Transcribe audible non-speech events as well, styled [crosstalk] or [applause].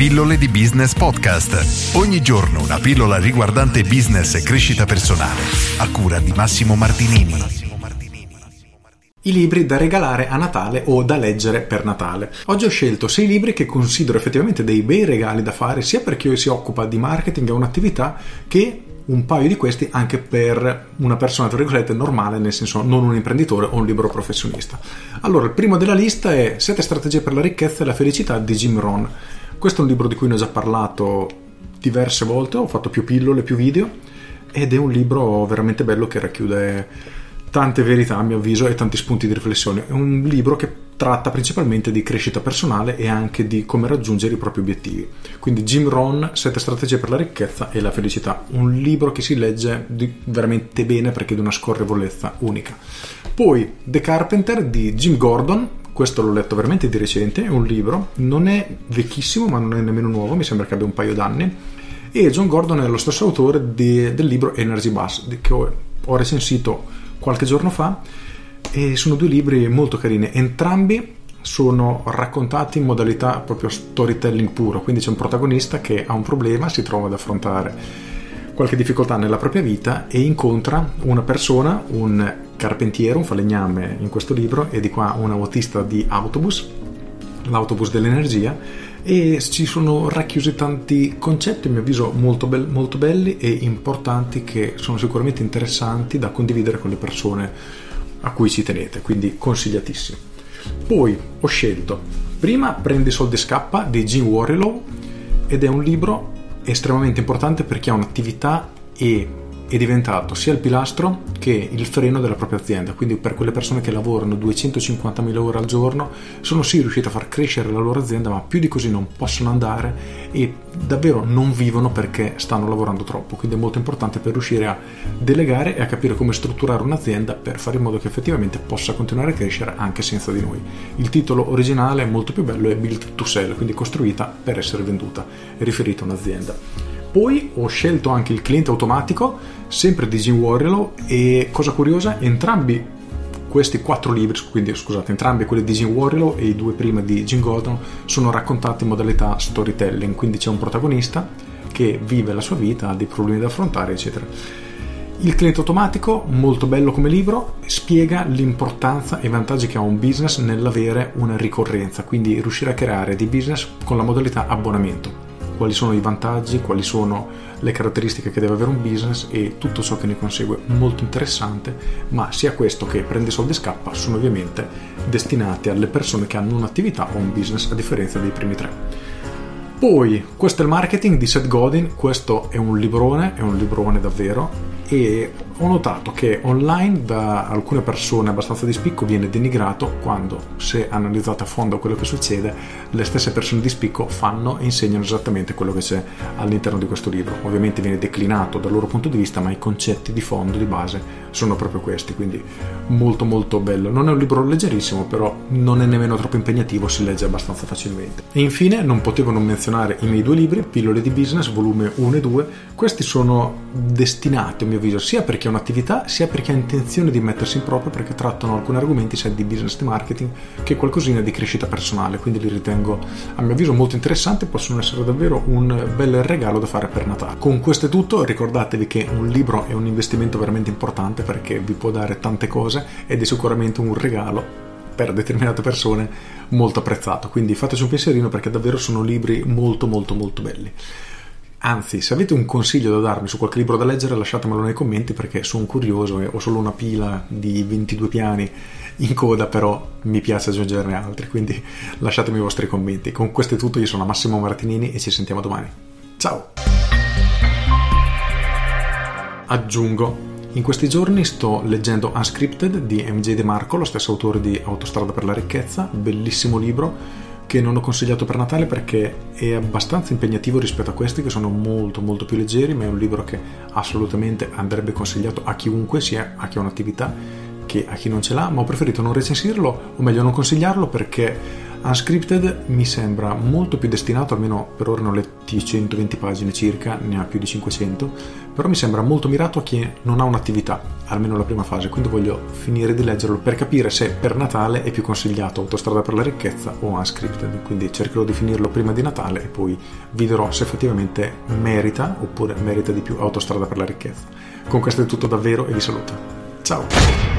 Pillole di Business Podcast. Ogni giorno una pillola riguardante business e crescita personale. A cura di Massimo Martinini. I libri da regalare a Natale o da leggere per Natale. Oggi ho scelto sei libri che considero effettivamente dei bei regali da fare sia per chi si occupa di marketing e un'attività che un paio di questi anche per una persona tra virgolette normale, nel senso non un imprenditore o un libero professionista. Allora, il primo della lista è 7 strategie per la ricchezza e la felicità di Jim Rohn. Questo è un libro di cui ne ho già parlato diverse volte, ho fatto più pillole, più video ed è un libro veramente bello che racchiude tante verità a mio avviso e tanti spunti di riflessione. È un libro che tratta principalmente di crescita personale e anche di come raggiungere i propri obiettivi. Quindi Jim Rohn, Sette strategie per la ricchezza e la felicità, un libro che si legge veramente bene perché di una scorrevolezza unica. Poi The Carpenter di Jim Gordon, questo l'ho letto veramente di recente, è un libro, non è vecchissimo ma non è nemmeno nuovo, mi sembra che abbia un paio d'anni, e John Gordon è lo stesso autore di, del libro Energy Bus, che ho, ho recensito qualche giorno fa e sono due libri molto carini, entrambi sono raccontati in modalità proprio storytelling puro, quindi c'è un protagonista che ha un problema, si trova ad affrontare qualche difficoltà nella propria vita e incontra una persona, un carpentiere, un falegname in questo libro e di qua un autista di autobus, l'autobus dell'energia e ci sono racchiusi tanti concetti, a mio avviso, molto, be- molto belli e importanti che sono sicuramente interessanti da condividere con le persone a cui ci tenete, quindi consigliatissimo. Poi ho scelto prima Prendi soldi e scappa di Jim Warrilow ed è un libro estremamente importante per chi ha un'attività e è diventato sia il pilastro che il freno della propria azienda. Quindi per quelle persone che lavorano 250.000 ore al giorno sono sì riuscite a far crescere la loro azienda, ma più di così non possono andare e davvero non vivono perché stanno lavorando troppo. Quindi è molto importante per riuscire a delegare e a capire come strutturare un'azienda per fare in modo che effettivamente possa continuare a crescere anche senza di noi. Il titolo originale è molto più bello, è Built to Sell, quindi costruita per essere venduta, è riferito a un'azienda. Poi ho scelto anche il cliente automatico, sempre di Jim Warrilow, e cosa curiosa, entrambi questi quattro libri, quindi scusate, entrambi quelli di Jim Warrilow e i due prima di Jim Gordon, sono raccontati in modalità storytelling, quindi c'è un protagonista che vive la sua vita, ha dei problemi da affrontare, eccetera. Il cliente automatico, molto bello come libro, spiega l'importanza e i vantaggi che ha un business nell'avere una ricorrenza, quindi riuscire a creare dei business con la modalità abbonamento quali sono i vantaggi, quali sono le caratteristiche che deve avere un business e tutto ciò che ne consegue. Molto interessante, ma sia questo che prende soldi e scappa sono ovviamente destinati alle persone che hanno un'attività o un business a differenza dei primi tre. Poi, questo è il marketing di Seth Godin, questo è un librone, è un librone davvero, e ho notato che online da alcune persone abbastanza di spicco viene denigrato quando, se analizzate a fondo quello che succede, le stesse persone di spicco fanno e insegnano esattamente quello che c'è all'interno di questo libro. Ovviamente viene declinato dal loro punto di vista, ma i concetti di fondo, di base, sono proprio questi, quindi molto molto bello. Non è un libro leggerissimo, però non è nemmeno troppo impegnativo, si legge abbastanza facilmente. E infine non potevo non menzionare i miei due libri, Pillole di Business, volume 1 e 2. Questi sono destinati, a mio avviso, sia per chi ha un'attività, sia per chi ha intenzione di mettersi in proprio, perché trattano alcuni argomenti sia di business di marketing che qualcosina di crescita personale, quindi li ritengo, a mio avviso, molto interessanti, possono essere davvero un bel regalo da fare per Natale. Con questo è tutto, ricordatevi che un libro è un investimento veramente importante perché vi può dare tante cose ed è sicuramente un regalo per determinate persone molto apprezzato. Quindi fateci un pensierino perché davvero sono libri molto molto molto belli. Anzi, se avete un consiglio da darmi su qualche libro da leggere, lasciatemelo nei commenti perché sono curioso e ho solo una pila di 22 piani in coda, però mi piace aggiungerne altri, quindi [laughs] lasciatemi i vostri commenti. Con questo è tutto, io sono Massimo Martinini e ci sentiamo domani. Ciao! Aggiungo in questi giorni sto leggendo Unscripted di MJ De Marco, lo stesso autore di Autostrada per la ricchezza, bellissimo libro che non ho consigliato per Natale perché è abbastanza impegnativo rispetto a questi che sono molto molto più leggeri, ma è un libro che assolutamente andrebbe consigliato a chiunque, sia a chi ha un'attività che a chi non ce l'ha, ma ho preferito non recensirlo, o meglio non consigliarlo perché Unscripted mi sembra molto più destinato, almeno per ora ne ho letti 120 pagine circa, ne ha più di 500, però mi sembra molto mirato a chi non ha un'attività, almeno la prima fase, quindi voglio finire di leggerlo per capire se per Natale è più consigliato Autostrada per la ricchezza o Unscripted, quindi cercherò di finirlo prima di Natale e poi vi dirò se effettivamente merita oppure merita di più Autostrada per la ricchezza. Con questo è tutto davvero e vi saluto. Ciao!